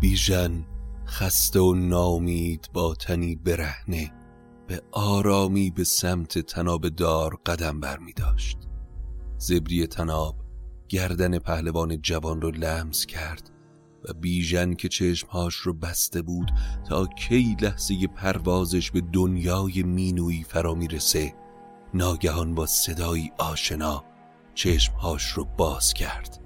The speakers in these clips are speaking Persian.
بیژن خسته و نامید با تنی برهنه به آرامی به سمت تناب دار قدم بر می داشت زبری تناب گردن پهلوان جوان رو لمس کرد و بیژن که چشمهاش رو بسته بود تا کی لحظه پروازش به دنیای مینوی فرا می‌رسه ناگهان با صدایی آشنا چشمهاش رو باز کرد.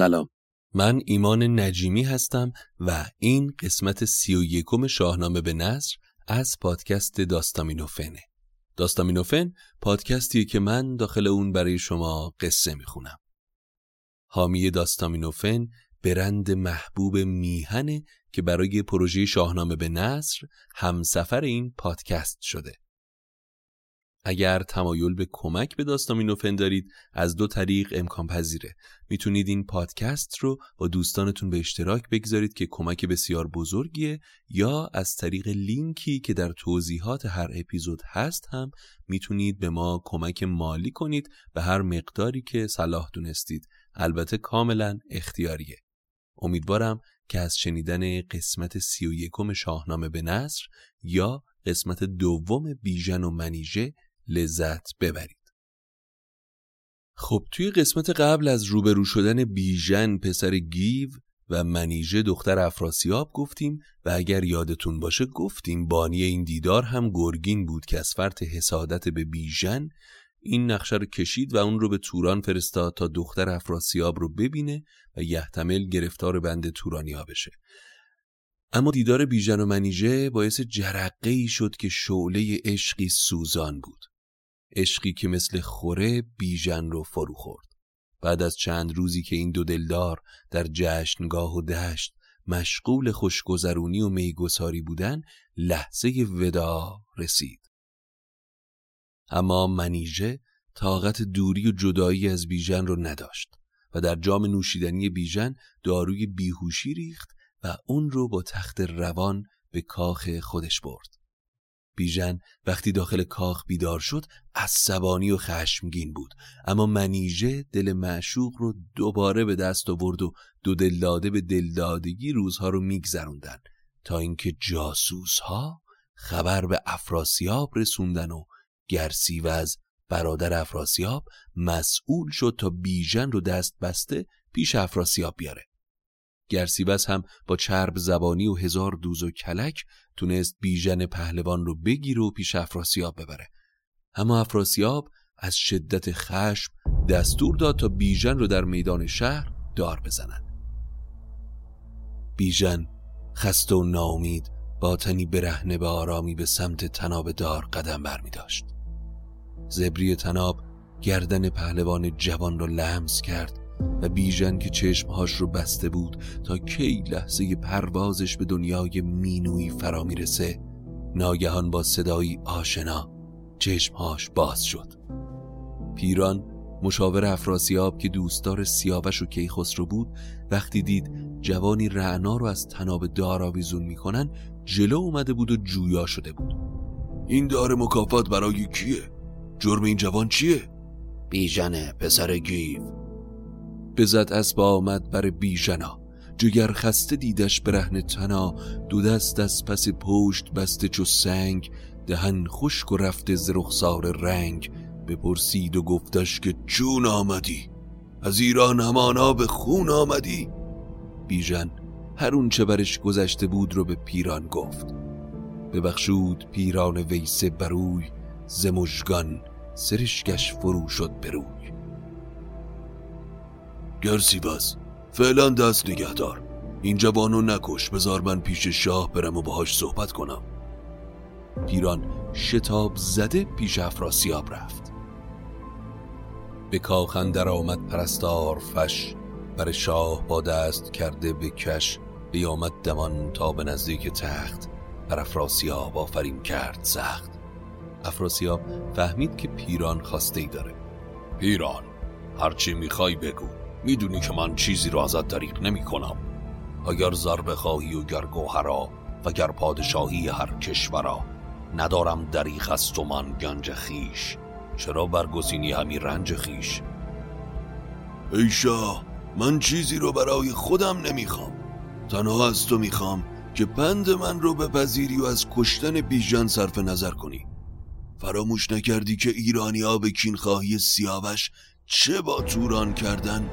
سلام. من ایمان نجیمی هستم و این قسمت سی و یکم شاهنامه به نصر از پادکست داستامینوفنه. داستامینوفن پادکستیه که من داخل اون برای شما قصه می‌خونم. حامی داستامینوفن برند محبوب میهنه که برای پروژه شاهنامه به نصر همسفر این پادکست شده. اگر تمایل به کمک به داستامینوفن دارید از دو طریق امکان پذیره. می‌تونید این پادکست رو با دوستانتون به اشتراک بگذارید که کمک بسیار بزرگیه یا از طریق لینکی که در توضیحات هر اپیزود هست هم می‌تونید به ما کمک مالی کنید به هر مقداری که صلاح دونستید. البته کاملا اختیاریه. امیدوارم که از شنیدن قسمت سی و شاهنامه به نصر یا قسمت دوم بیژن و منیژه لذت ببرید. خب توی قسمت قبل از روبرو شدن بیژن پسر گیو و منیژه دختر افراسیاب گفتیم و اگر یادتون باشه گفتیم بانی این دیدار هم گرگین بود که از فرط حسادت به بیژن این نقشه رو کشید و اون رو به توران فرستاد تا دختر افراسیاب رو ببینه و یحتمل گرفتار بند تورانیا بشه. اما دیدار بیژن و منیژه باعث جرقه ای شد که شعله عشقی سوزان بود. عشقی که مثل خوره بیژن رو فرو خورد. بعد از چند روزی که این دو دلدار در جشنگاه و دشت مشغول خوشگذرونی و میگساری بودن لحظه ودا رسید. اما منیژه طاقت دوری و جدایی از بیژن رو نداشت و در جام نوشیدنی بیژن داروی بیهوشی ریخت و اون رو با تخت روان به کاخ خودش برد. بیژن وقتی داخل کاخ بیدار شد عصبانی و خشمگین بود. اما منیژه دل معشوق رو دوباره به دست آورد و دو دلداده به دلدادگی روزها رو میگذروندن. تا اینکه جاسوس ها خبر به افراسیاب رسوندن و از برادر افراسیاب مسئول شد تا بیژن رو دست بسته پیش افراسیاب بیاره. گرسیوز هم با چرب زبانی و هزار دوز و کلک تونست بیژن پهلوان رو بگیره و پیش افراسیاب ببره. اما افراسیاب از شدت خشم دستور داد تا بیژن رو در میدان شهر دار بزنن. بیژن خسته و ناامید با تنی برهنه به آرامی به سمت تناب دار قدم بر می داشت. زبری تناب گردن پهلوان جوان رو لمس کرد و بیژن که چشمهاش رو بسته بود تا کی لحظه پروازش به دنیای مینوی فرا می‌رسه ناگهان با صدایی آشنا چشمهاش باز شد پیران مشاور افراسیاب که دوستدار سیاوش و کیخسرو بود وقتی دید جوانی رعنا رو از تناب دار آویزون می‌کنن جلو اومده بود و جویا شده بود این دار مکافات برای کیه؟ جرم این جوان چیه؟ بیژنه پسر گیو بزد اسب آمد بر بیژنا. جگر خسته دیدش برهن تنا. دو دست از پس پشت بسته چو سنگ. دهن خشک و رفته ز رخسار رنگ. بپرسید و گفتش که چون آمدی؟ از ایران همانا به خون آمدی؟ بیژن هر اون چه برش گذشته بود رو به پیران گفت. ببخشود پیران ویسه بروی ز مژگان سرشکش فرو شد بروی گرسی بس فعلا دست نگهدار. این جوانو نکش. بذار من پیش شاه برم و باهاش صحبت کنم. پیران شتاب زده پیش افراسیاب رفت. به کاخ در آمد پرستار فش. بر شاه با دست کرده به کش. بیامد دمان تا به نزدیک تخت. بر افراسیاب آفرین کرد سخت. افراسیاب فهمید که پیران خواسته ای داره. پیران هرچی می‌خوای بگو. می‌دونی که من چیزی رو ازت دریغ نمی کنم اگر ضرب خواهی و گر گوهرا و گر پادشاهی هر کشورا ندارم دریغ از تو من گنج خیش چرا برگزینی همی رنج خیش ای شاه من چیزی رو برای خودم نمی‌خوام. تنها از تو می‌خوام که پند من رو بپذیری و از کشتن بیژن صرف نظر کنی. فراموش نکردی که ایرانی ها به کینخواهی سیاوش چه با توران کردن؟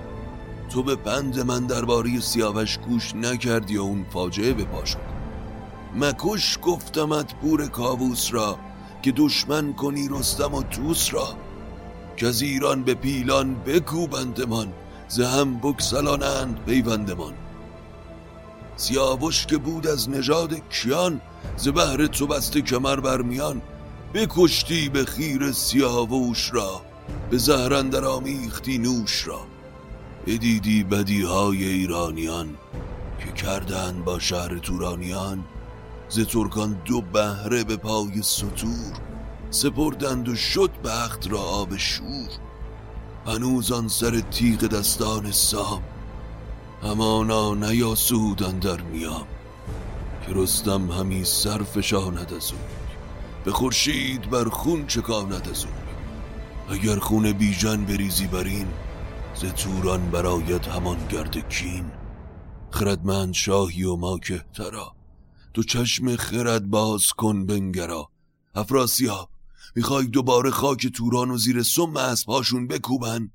تو به پند من درباره سیاوش گوش نکردی و اون فاجعه به پا شد. مکش گفتمت پور کاووس را که دشمن کنی رستم و توس را. که از ایران به پیلان بکوبندمان زهم بکسلانند پیوندمان. سیاوش که بود از نژاد کیان ز بهر تو بسته کمر برمیان بکشتی به خیر سیاوش را به زهرندر آمیختی نوش را. بدیدی بدی های ایرانیان که کردند با شهر تورانیان ز ترکان دو بهره به پای سطور سپردند و شد بخت را آب شور. هنوز آن سر تیغ دستان سام همانا نیاسودن در میام که رستم همی سر فشاند از او به خورشید بر خون چکاند از او. اگر خون بیژن بریزی بر این ز توران برایت همان گرد کین. خردمند شاهی و ما کهترا تو چشم خرد باز کن بنگرا. افراسیاب می‌خوای دوباره خاک توران و زیر سم اسبهاشون بکوبن؟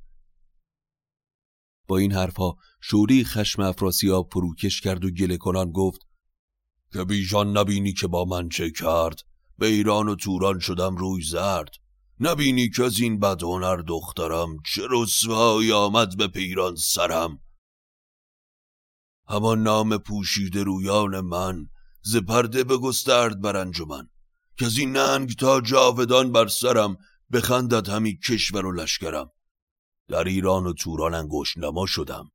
با این حرفها شوری خشم افراسیاب فروکش کرد و گله کنان گفت که بیژان نبینی که با من چه کرد؟ به ایران و توران شدم روی زرد. نبینی که از این بدهنر دخترم چه رسوایی آمد به پیران سرم؟ همان نام پوشیده رویان من ز پرده بگسترد بر انجمن که از این ننگ تا جاودان بر سرم بخندد همی کشور و لشکرم. در ایران و توران انگوش نما شدم.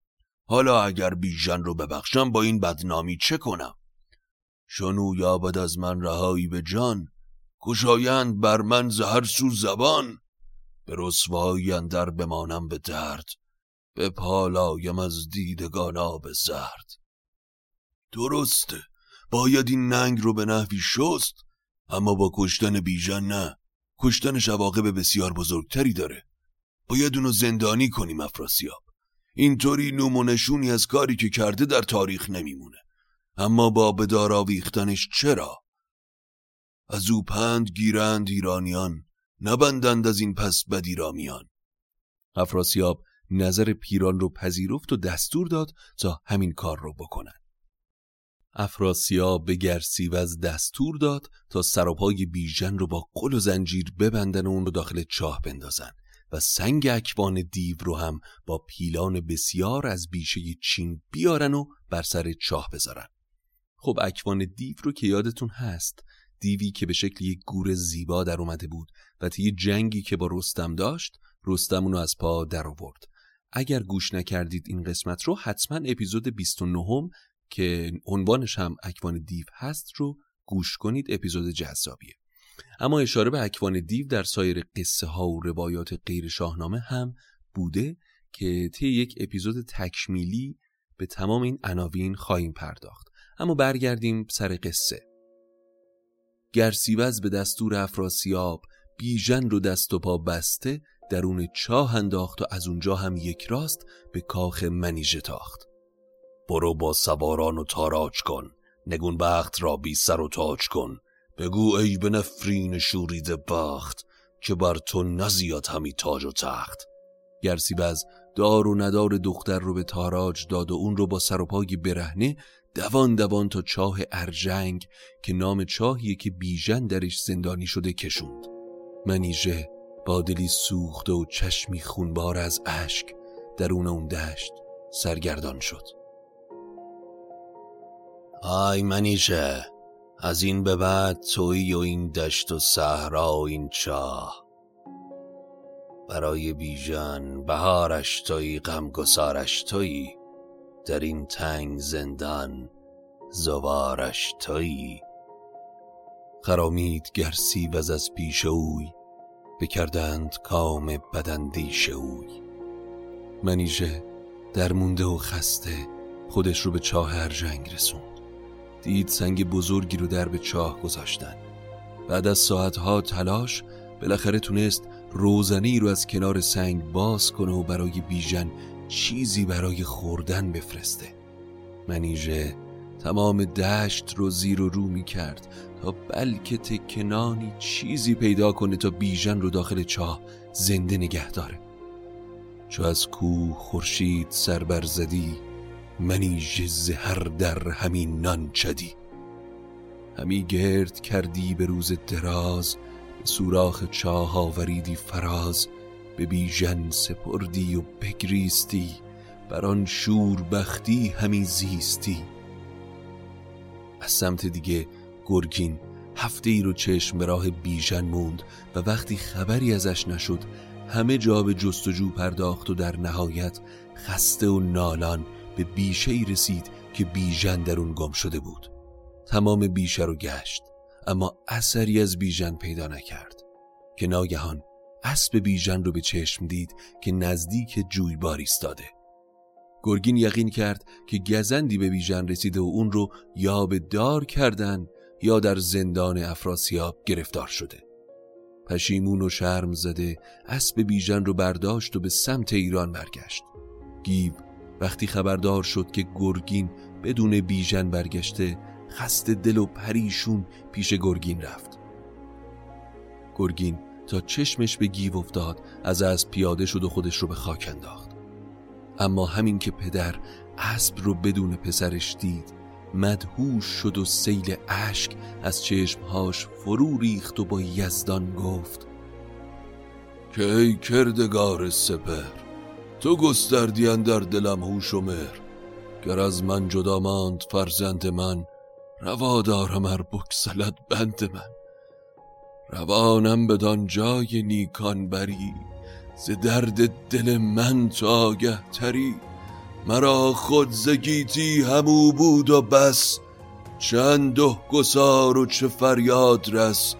حالا اگر بیژن رو ببخشم با این بدنامی چه کنم؟ شنو یابد از من رهایی به جان کشایند بر من زهر سو زبان. به رسوایی اندر بمانم به درد به پالایم از دیدگان آب زرد. درسته باید این ننگ رو به نحوی شست اما با کشتن بیژن نه. کشتن عواقب بسیار بزرگتری داره. باید اونو زندانی کنیم افراسیاب. اینطوری نوم و نشونی از کاری که کرده در تاریخ نمیمونه. اما با بدار آویختنش چرا؟ از او پند گیرند ایرانیان نبندند از این پس بدی را میان. افراسیاب نظر پیران رو پذیرفت و دستور داد تا همین کار رو بکنن. افراسیاب به گرسیوز دستور داد تا سراپای بیژن رو با قل و زنجیر ببندن و اون رو داخل چاه بندازن و سنگ اکوان دیو رو هم با پیلان بسیار از بیشه چین بیارن و بر سر چاه بذارن. خب اکوان دیو رو که یادتون هست دیوی که به شکل یک گور زیبا در اومده بود و طی جنگی که با رستم داشت رستم اونو از پا در آورد. اگر گوش نکردید این قسمت رو حتما اپیزود 29 که عنوانش هم اکوان دیو هست رو گوش کنید اپیزود جذابیه. اما اشاره به اکوان دیو در سایر قصه ها و روایات غیر شاهنامه هم بوده که طی یک اپیزود تکمیلی به تمام این عناوین خواهیم پرداخت. اما برگردیم سر قصه. گرسیوز به دستور افراسیاب بیژن رو دست و پا بسته درون چاه انداخت و از اونجا هم یک راست به کاخ منیژه تاخت. برو با سواران و تاراج کن نگون بخت را بی سر و تاج کن. بگو ای به نفرین شورید بخت که بر تو نزیاد همی تاج و تخت. گرسیوز دار و ندار دختر رو به تاراج داد و اون رو با سر و پای برهنه دوان دوان تا چاه ارجنگ که نام چاهیه که بیژن درش زندانی شده کشوند. منیژه با دلی سوخته و چشمی خونبار از اشک درون اون دشت سرگردان شد. آی منیشه از این به بعد توی و این دشت و صحرا و این چاه. برای بیژن بهارش توی غمگسارش توی. در این تنگ زندان زوارش توی. خرامید گرسی و از پیش اوی بکردند کام بدندیش اوی. منیژه درمونده و خسته خودش رو به چاه ارجنگ رسوند. دید سنگ بزرگی رو در به چاه گذاشتن. بعد از ساعتها تلاش بالاخره تونست روزنی رو از کنار سنگ باز کنه و برای بیژن چیزی برای خوردن بفرسته. منیژه تمام دشت رو زیر و رو می کرد تا بلکه تکنانی چیزی پیدا کنه تا بیژن رو داخل چاه زنده نگه داره. چو از کوه خورشید سر زدی منی زهر در همین نان چدی. همی گرد کردی به روز دراز سوراخ چاه آوریدی فراز. به بیژن سپردی و بگریستی بر آن شور بختی همی زیستی. از سمت دیگه گرگین هفته ای رو چشم به راه بیژن موند و وقتی خبری ازش نشد همه جا به جستجو پرداخت و در نهایت خسته و نالان به بیشه ای رسید که بیژن در اون گم شده بود. تمام بیشه رو گشت اما اثری از بیژن پیدا نکرد که ناگهان اسب بیژن رو به چشم دید که نزدیک جویبار ایستاده. گرگین یقین کرد که گزندی به بیژن رسیده و اون رو یا به دار کردن یا در زندان افراسیاب گرفتار شده. پشیمون و شرم زده اسب بیژن رو برداشت و به سمت ایران برگشت. گیو وقتی خبردار شد که گرگین بدون بیژن برگشته خسته دل و پریشون پیش گرگین رفت. گرگین تا چشمش به گیو افتاد از از پیاده شد و خودش رو به خاک انداخت. اما همین که پدر اسب رو بدون پسرش دید مدهوش شد و سیل اشک از چشمهاش فرو ریخت و با یزدان گفت که ای کردگار سپر تو گستردی در دلم هوش و مهر. گر از من جدا ماند فرزند من روا دارم ار بکسلت بند من. روانم بدان جای نیکان بری ز درد دل من تو آگه تری. مرا خود زگیتی همو بود و بس چند ده گسار و چه فریاد رس.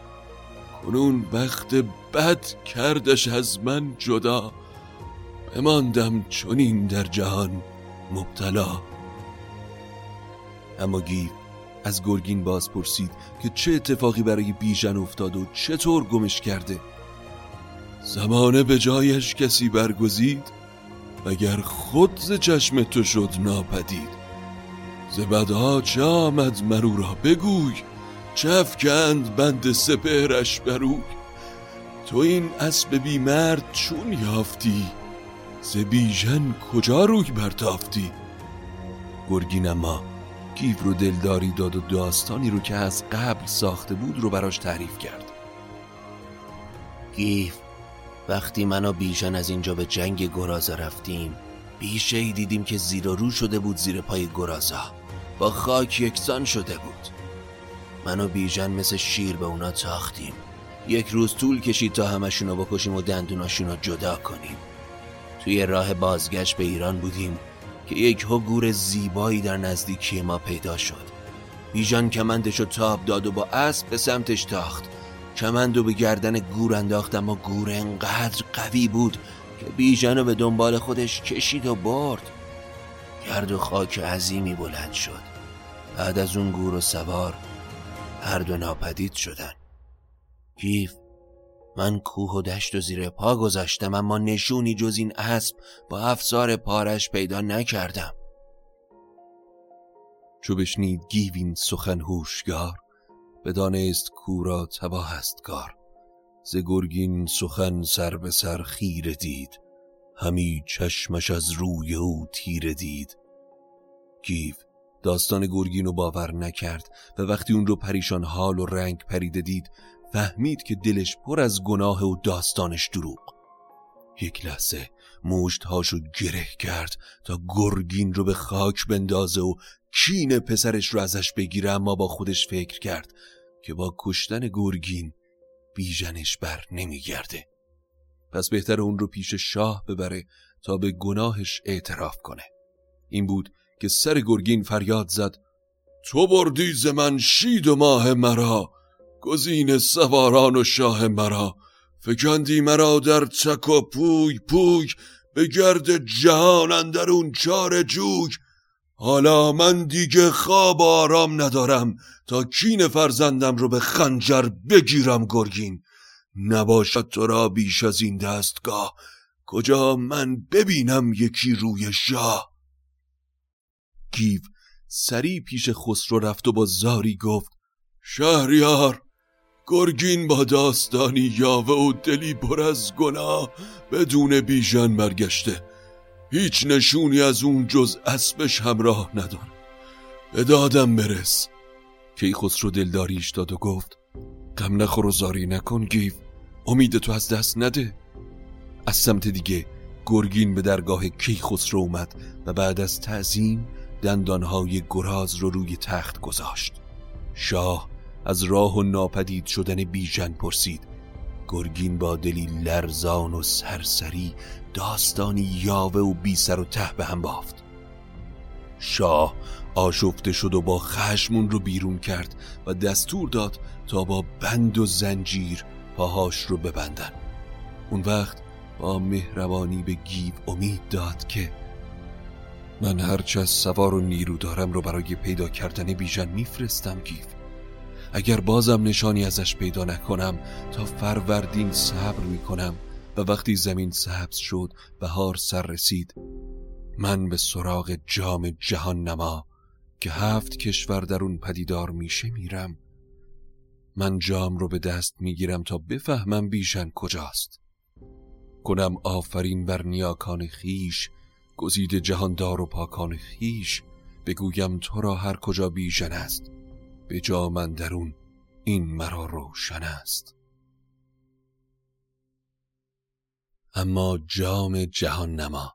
کنون وقت بد کردش از من جدا بماندم چنین در جهان مبتلا. اما گیو از گرگین باز پرسید که چه اتفاقی برای بیژن افتاد و چطور گمش کرده. زمانه به جایش کسی برگزید؟ وگر خود ز چشم تو شد ناپدید. ز بدها چه آمد مرو را بگوی؟ چه افکند بند سپهرش بروی تو این اسب بیمرد چون یافتی؟ ز بیژن کجا روی برتافتی گرگین اما گیو رو دلداری داد و داستانی رو که از قبل ساخته بود رو براش تعریف کرد. گیو وقتی من و بیژن از اینجا به جنگ گرازا رفتیم بیشه ای دیدیم که زیر رو شده بود زیر پای گرازا. با خاک یکسان شده بود. من و بیژن مثل شیر به اونا تاختیم. یک روز طول کشید تا همشونو بکشیم و دندوناشونو جدا کنیم. توی راه بازگشت به ایران بودیم. که یک گور زیبایی در نزدیکی ما پیدا شد. بیژن کمندشو تاب داد و با اسب به سمتش تاخت. کمندو به گردن گور انداخت اما گور انقدر قوی بود که بیژن به دنبال خودش کشید و برد. گرد و خاک عظیمی بلند شد. بعد از اون گور و سوار هر دو ناپدید شدن. گیف من کوه و دشت و زیر پا گذاشتم اما نشونی جز این اسب با افسار پارش پیدا نکردم. چو بشنید گیوین سخن هوشگار بدانست کورا تباه است کار. ز گرگین سخن سر به سر خیره دید همی چشمش از روی او تیره دید. گیو داستان گرگین رو باور نکرد و وقتی اون رو پریشان حال و رنگ پریده دید فهمید که دلش پر از گناه و داستانش دروغ. یک لحظه موشت هاشو گره کرد تا گرگین رو به خاک بندازه و کین پسرش رو ازش بگیره اما با خودش فکر کرد که با کشتن گرگین بیژنش بر نمیگرده. پس بهتر اون رو پیش شاه ببره تا به گناهش اعتراف کنه. این بود که سر گرگین فریاد زد تو بردی ز من شید و ماه مرا گزین سواران و شاه مرا فکندی مرا در چک و پوی پوی به گرد جهان اندر اون چار جوی. حالا من دیگه خواب آرام ندارم تا کین فرزندم رو به خنجر بگیرم گرگین. نباشد تو را بیش از این دستگاه. کجا من ببینم یکی روی شاه؟ گیو سری پیش خسرو رفت و با زاری گفت شهریار گرگین با داستانی یاوه و دلی پر از گناه بدون بیژن برگشته. هیچ نشونی از اون جز اسبش همراه نداره. به دادم برس. کی خسرو دلداریش داد و گفت غم نخور و زاری نکن گیو امید تو از دست نده. از سمت دیگه گرگین به درگاه کیخسرو اومد و بعد از تعظیم دندانهای گراز رو روی تخت گذاشت. شاه از راه و ناپدید شدن بیژن پرسید. گرگین با دلی لرزان و سرسری داستانی یاوه و بی سر و ته به هم بافت. شاه آشفته شد و با خشمون رو بیرون کرد و دستور داد تا با بند و زنجیر پاهاش رو ببندن. اون وقت با مهربانی به گیو امید داد که من هرچه از سوار و نیرو دارم رو برای پیدا کردن بیژن میفرستم گیو. اگر بازم نشانی ازش پیدا نکنم تا فروردین صبر می‌کنم. و وقتی زمین سبز شد بهار سر رسید. من به سراغ جام جهان نما که هفت کشور در اون پدیدار میشه میرم. من جام رو به دست می‌گیرم تا بفهمم بیژن کجاست. کنم آفرین بر نیاکان خیش گزید جهاندار و پاکان خیش. بگویم تو را هر کجا بیژن است. به جا من درون این مرا روشن است. اما جام جهان نما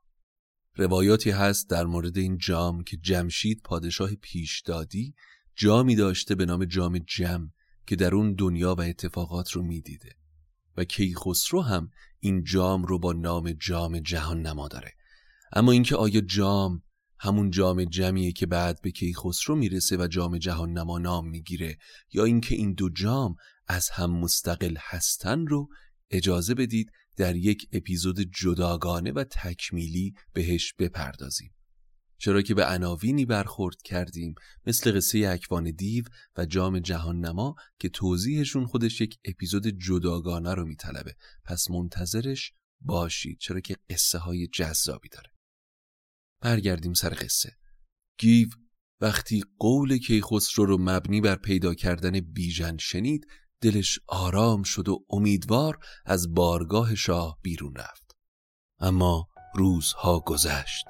روایاتی هست در مورد این جام که جمشید پادشاه پیشدادی جامی داشته به نام جام جم که در اون دنیا و اتفاقات رو می‌دیده و کیخسرو هم این جام رو با نام جام جهان نما داره. اما اینکه آیا جام همون جام جمعیه که بعد به کیخسرو می‌رسه و جام جهان نما نام می‌گیره یا اینکه این دو جام از هم مستقل هستن رو اجازه بدید در یک اپیزود جداگانه و تکمیلی بهش بپردازیم. چرا که به عناوینی برخورد کردیم مثل قصه اکوان دیو و جام جهان نما که توضیحشون خودش یک اپیزود جداگانه رو میطلبه. پس منتظرش باشید. چرا که قصه های جذابی داره. برگردیم سر قصه. گیو وقتی قول کیخسرو رو مبنی بر پیدا کردن بیژن شنید دلش آرام شد و امیدوار از بارگاه شاه بیرون رفت. اما روزها گذشت.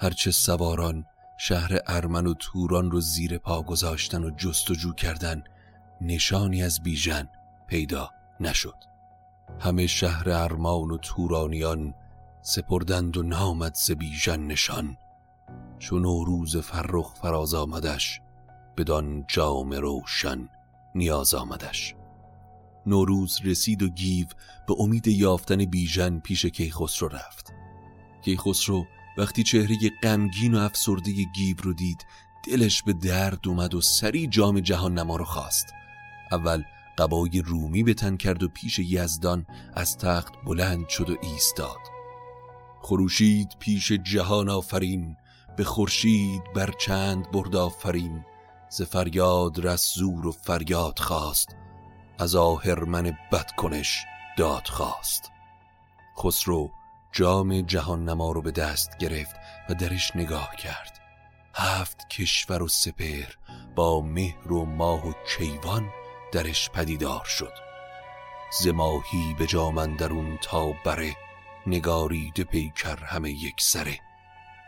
هرچه سواران شهر ارمن و توران رو زیر پا گذاشتن و جستجو کردن نشانی از بیژن پیدا نشد. همه شهر ارمان و تورانیان سپردند و نامد ز بیژن نشان. چون روز فرخ فراز آمدش بدان جام روشن نیاز آمدش. نوروز رسید و گیو به امید یافتن بیژن پیش کیخسرو رفت. کیخسرو وقتی چهره غمگین و افسرده گیو رو دید دلش به درد اومد و سری جام جهان نما رو خواست. اول قبای رومی به تن کرد و پیش یزدان از تخت بلند شد و ایستاد. خروشید پیش جهان آفرین به خورشید بر چند برد آفرین. ز فریاد رس زور و فریاد خواست از آهرمن بدکنش داد خواست. خسرو جام جهان نما رو به دست گرفت و درش نگاه کرد. هفت کشور و سپر با مهر و ماه و کیوان درش پدیدار شد. زماهی به جامن درون تا بره نگارید پیکر همه یک سره.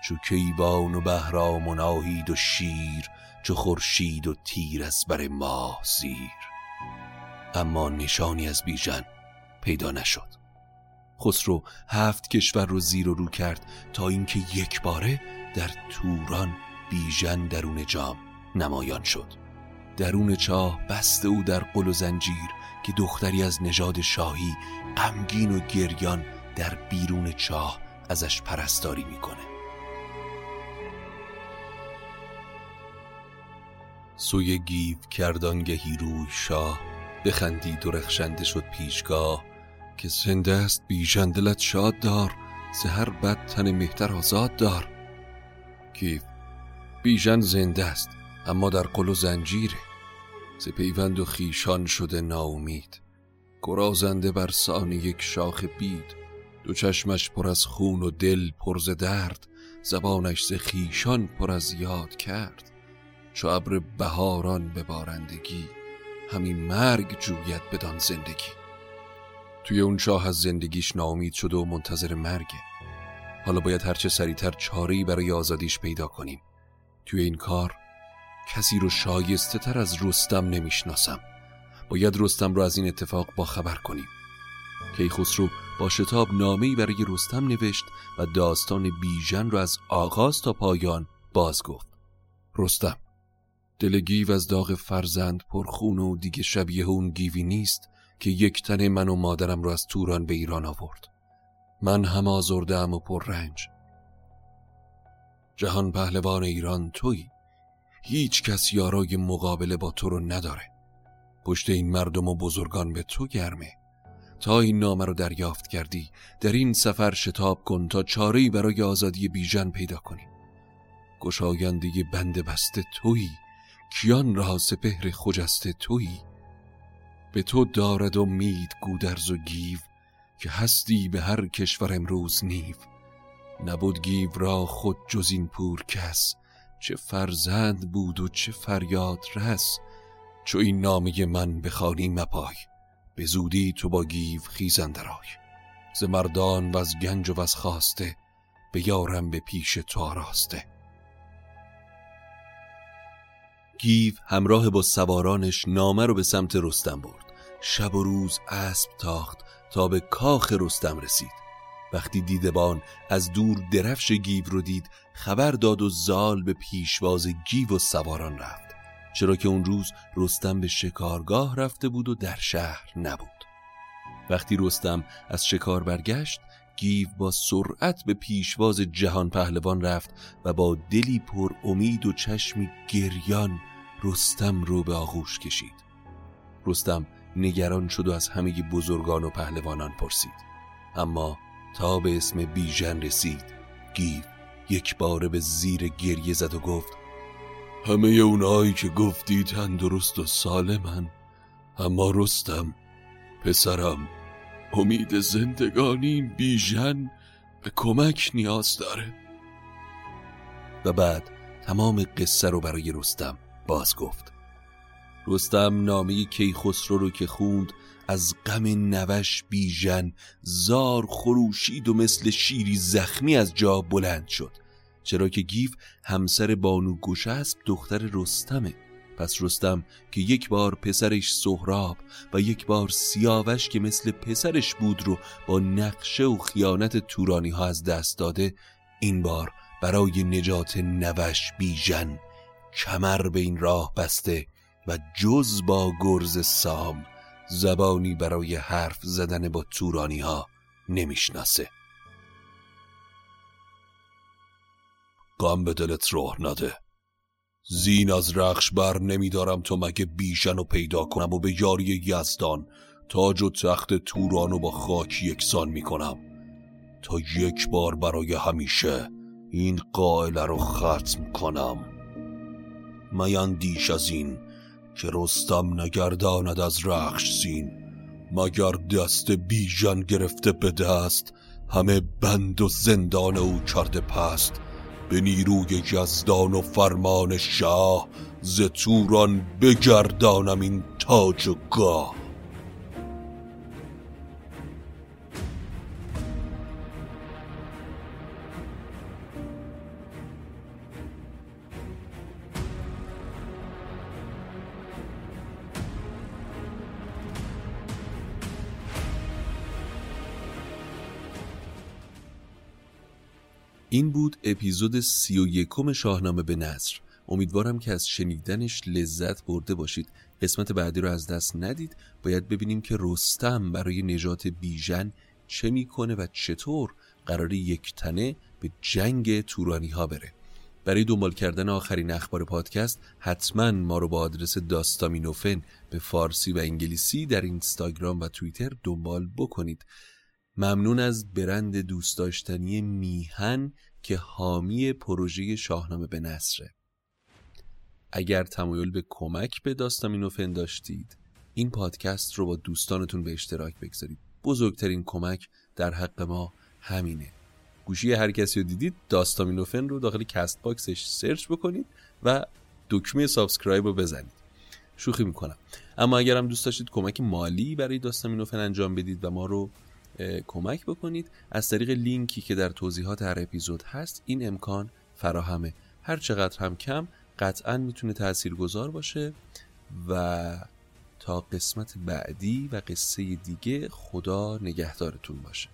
چو کیوان و بهرام و ناهید و شیر چو خورشید و تیر از بر ماه زیر. اما نشانی از بیژن پیدا نشد. خسرو هفت کشور رو زیر و رو کرد تا اینکه یک باره در توران بیژن درون جام نمایان شد. درون چاه بست او در قل و زنجیر که دختری از نژاد شاهی غمگین و گریان در بیرون چاه ازش پرستاری می‌کنه. سوی گیو کردانگهی روی شاه بخندید و رخشنده شد پیشگاه که زنده است بیژن دلت شاد دار سهر بد تن مهتر آزاد دار. گیو بیژن زنده است اما در قل و زنجیره. ز پیوند و خیشان شده ناامید. گرازنده بر سان یک شاخ بید. دو چشمش پر از خون و دل پر ز درد زبانش ز خیشان پر از یاد کرد. چو ابر بهاران به بارندگی همین مرگ جوید بدان زندگی. توی اون چاه از زندگیش ناامید شده و منتظر مرگه. حالا باید هرچه سریعتر چاری برای آزادیش پیدا کنیم. توی این کار کسی رو شایسته تر از رستم نمی‌شناسم. باید رستم رو از این اتفاق با خبر کنیم. کیخسرو با شتاب نامه‌ای برای رستم نوشت و داستان بیژن رو از آغاز تا پایان باز گفت. رستم دل گیو از داغ فرزند پرخون و دیگه شبیه اون گیوی نیست که یک تن من و مادرم رو از توران به ایران آورد. من هم آزردم و پر رنج جهان پهلوان ایران تویی. هیچ کس یارای مقابله با تو رو نداره. پشت این مردم و بزرگان به تو گرمه. تا این نامه رو دریافت کردی در این سفر شتاب کن تا چاره‌ای برای آزادی بیژن پیدا کنی. گشاینده بند بسته تویی کیان را سپهر خجسته تویی. به تو دارد و امید گودرز و گیو که هستی به هر کشور امروز نیو. نبود گیو را خود جز این پور کس چه فرزند بود و چه فریاد رس. چو این نامه من بخوانی مپای. به زودی تو با گیو خیز اندر آی ز مردان و از گنج و از خواسته بیارم به پیش تو آراسته. گیو همراه با سوارانش نامه رو به سمت رستم برد. شب و روز اسب تاخت تا به کاخ رستم رسید. وقتی دیدبان از دور درفش گیو رو دید خبر داد و زال به پیشواز گیو و سواران رفت. چرا که اون روز رستم به شکارگاه رفته بود و در شهر نبود. وقتی رستم از شکار برگشت گیو با سرعت به پیشواز جهان پهلوان رفت و با دلی پر امید و چشمی گریان رستم رو به آغوش کشید. رستم نگران شد و از همه بزرگان و پهلوانان پرسید. اما تا به اسم بیژن رسید گیو یک باره به زیر گریه زد و گفت همه اونایی که گفتی تندرست و سالمن اما رستم پسرم امید زندگانی بیژن به کمک نیاز داره. و بعد تمام قصه رو برای رستم باز گفت. رستم نامه کیخسرو رو که خوند از غم نوش بیژن زار خروشید و مثل شیری زخمی از جا بلند شد. چرا که گیف همسر بانو گشسب دختر رستمه. پس رستم که یک بار پسرش سهراب و یک بار سیاوش که مثل پسرش بود رو با نقشه و خیانت تورانی ها از دست داده این بار برای نجات نوش بیژن کمر به این راه بسته و جز با گرز سام زبانی برای حرف زدن با تورانی ها نمی‌شناسه. قام به دلت راه نده. زین از رخش بر نمیدارم تو مگه بیشن و پیدا کنم و به یاری یزدان تاج و تخت توران و با خاک یکسان می‌کنم. تا یک بار برای همیشه این قائله رو ختم کنم. میان دیش از این که رستم نگرداند از رخش زین مگر دست بیژن گرفته به دست همه بند و زندان او کرده پست. به نیروی یزدان و فرمان شاه ز توران بگردانم این تاج و گاه. این بود اپیزود سی و یکم شاهنامه به نصر. امیدوارم که از شنیدنش لذت برده باشید. قسمت بعدی رو از دست ندید. باید ببینیم که رستم برای نجات بیژن چه می‌کنه و چطور قرار یک تنه به جنگ تورانی ها بره. برای دنبال کردن آخرین اخبار پادکست حتما ما رو با آدرس داستامینوفن به فارسی و انگلیسی در اینستاگرام و توییتر دنبال بکنید. ممنون از برند دوست داشتنی میهن که حامی پروژه شاهنامه به نثره اگر تمایل به کمک به داستامینوفن داشتید این پادکست رو با دوستانتون به اشتراک بگذارید. بزرگترین کمک در حق ما همینه. گوشی هر کسی رو دیدید داستامینوفن رو داخل Castbox ش search بکنید و دکمه subscribe رو بزنید. شوخی می‌کنم. اما اگر هم دوست داشتید کمک مالی برای داستامینوفن انجام بدید و ما رو کمک بکنید. از طریق لینکی که در توضیحات هر اپیزود هست این امکان فراهمه. هر چقدر هم کم قطعا می‌تونه تأثیر گذار باشه و تا قسمت بعدی و قصه دیگه خدا نگهدارتون باشه.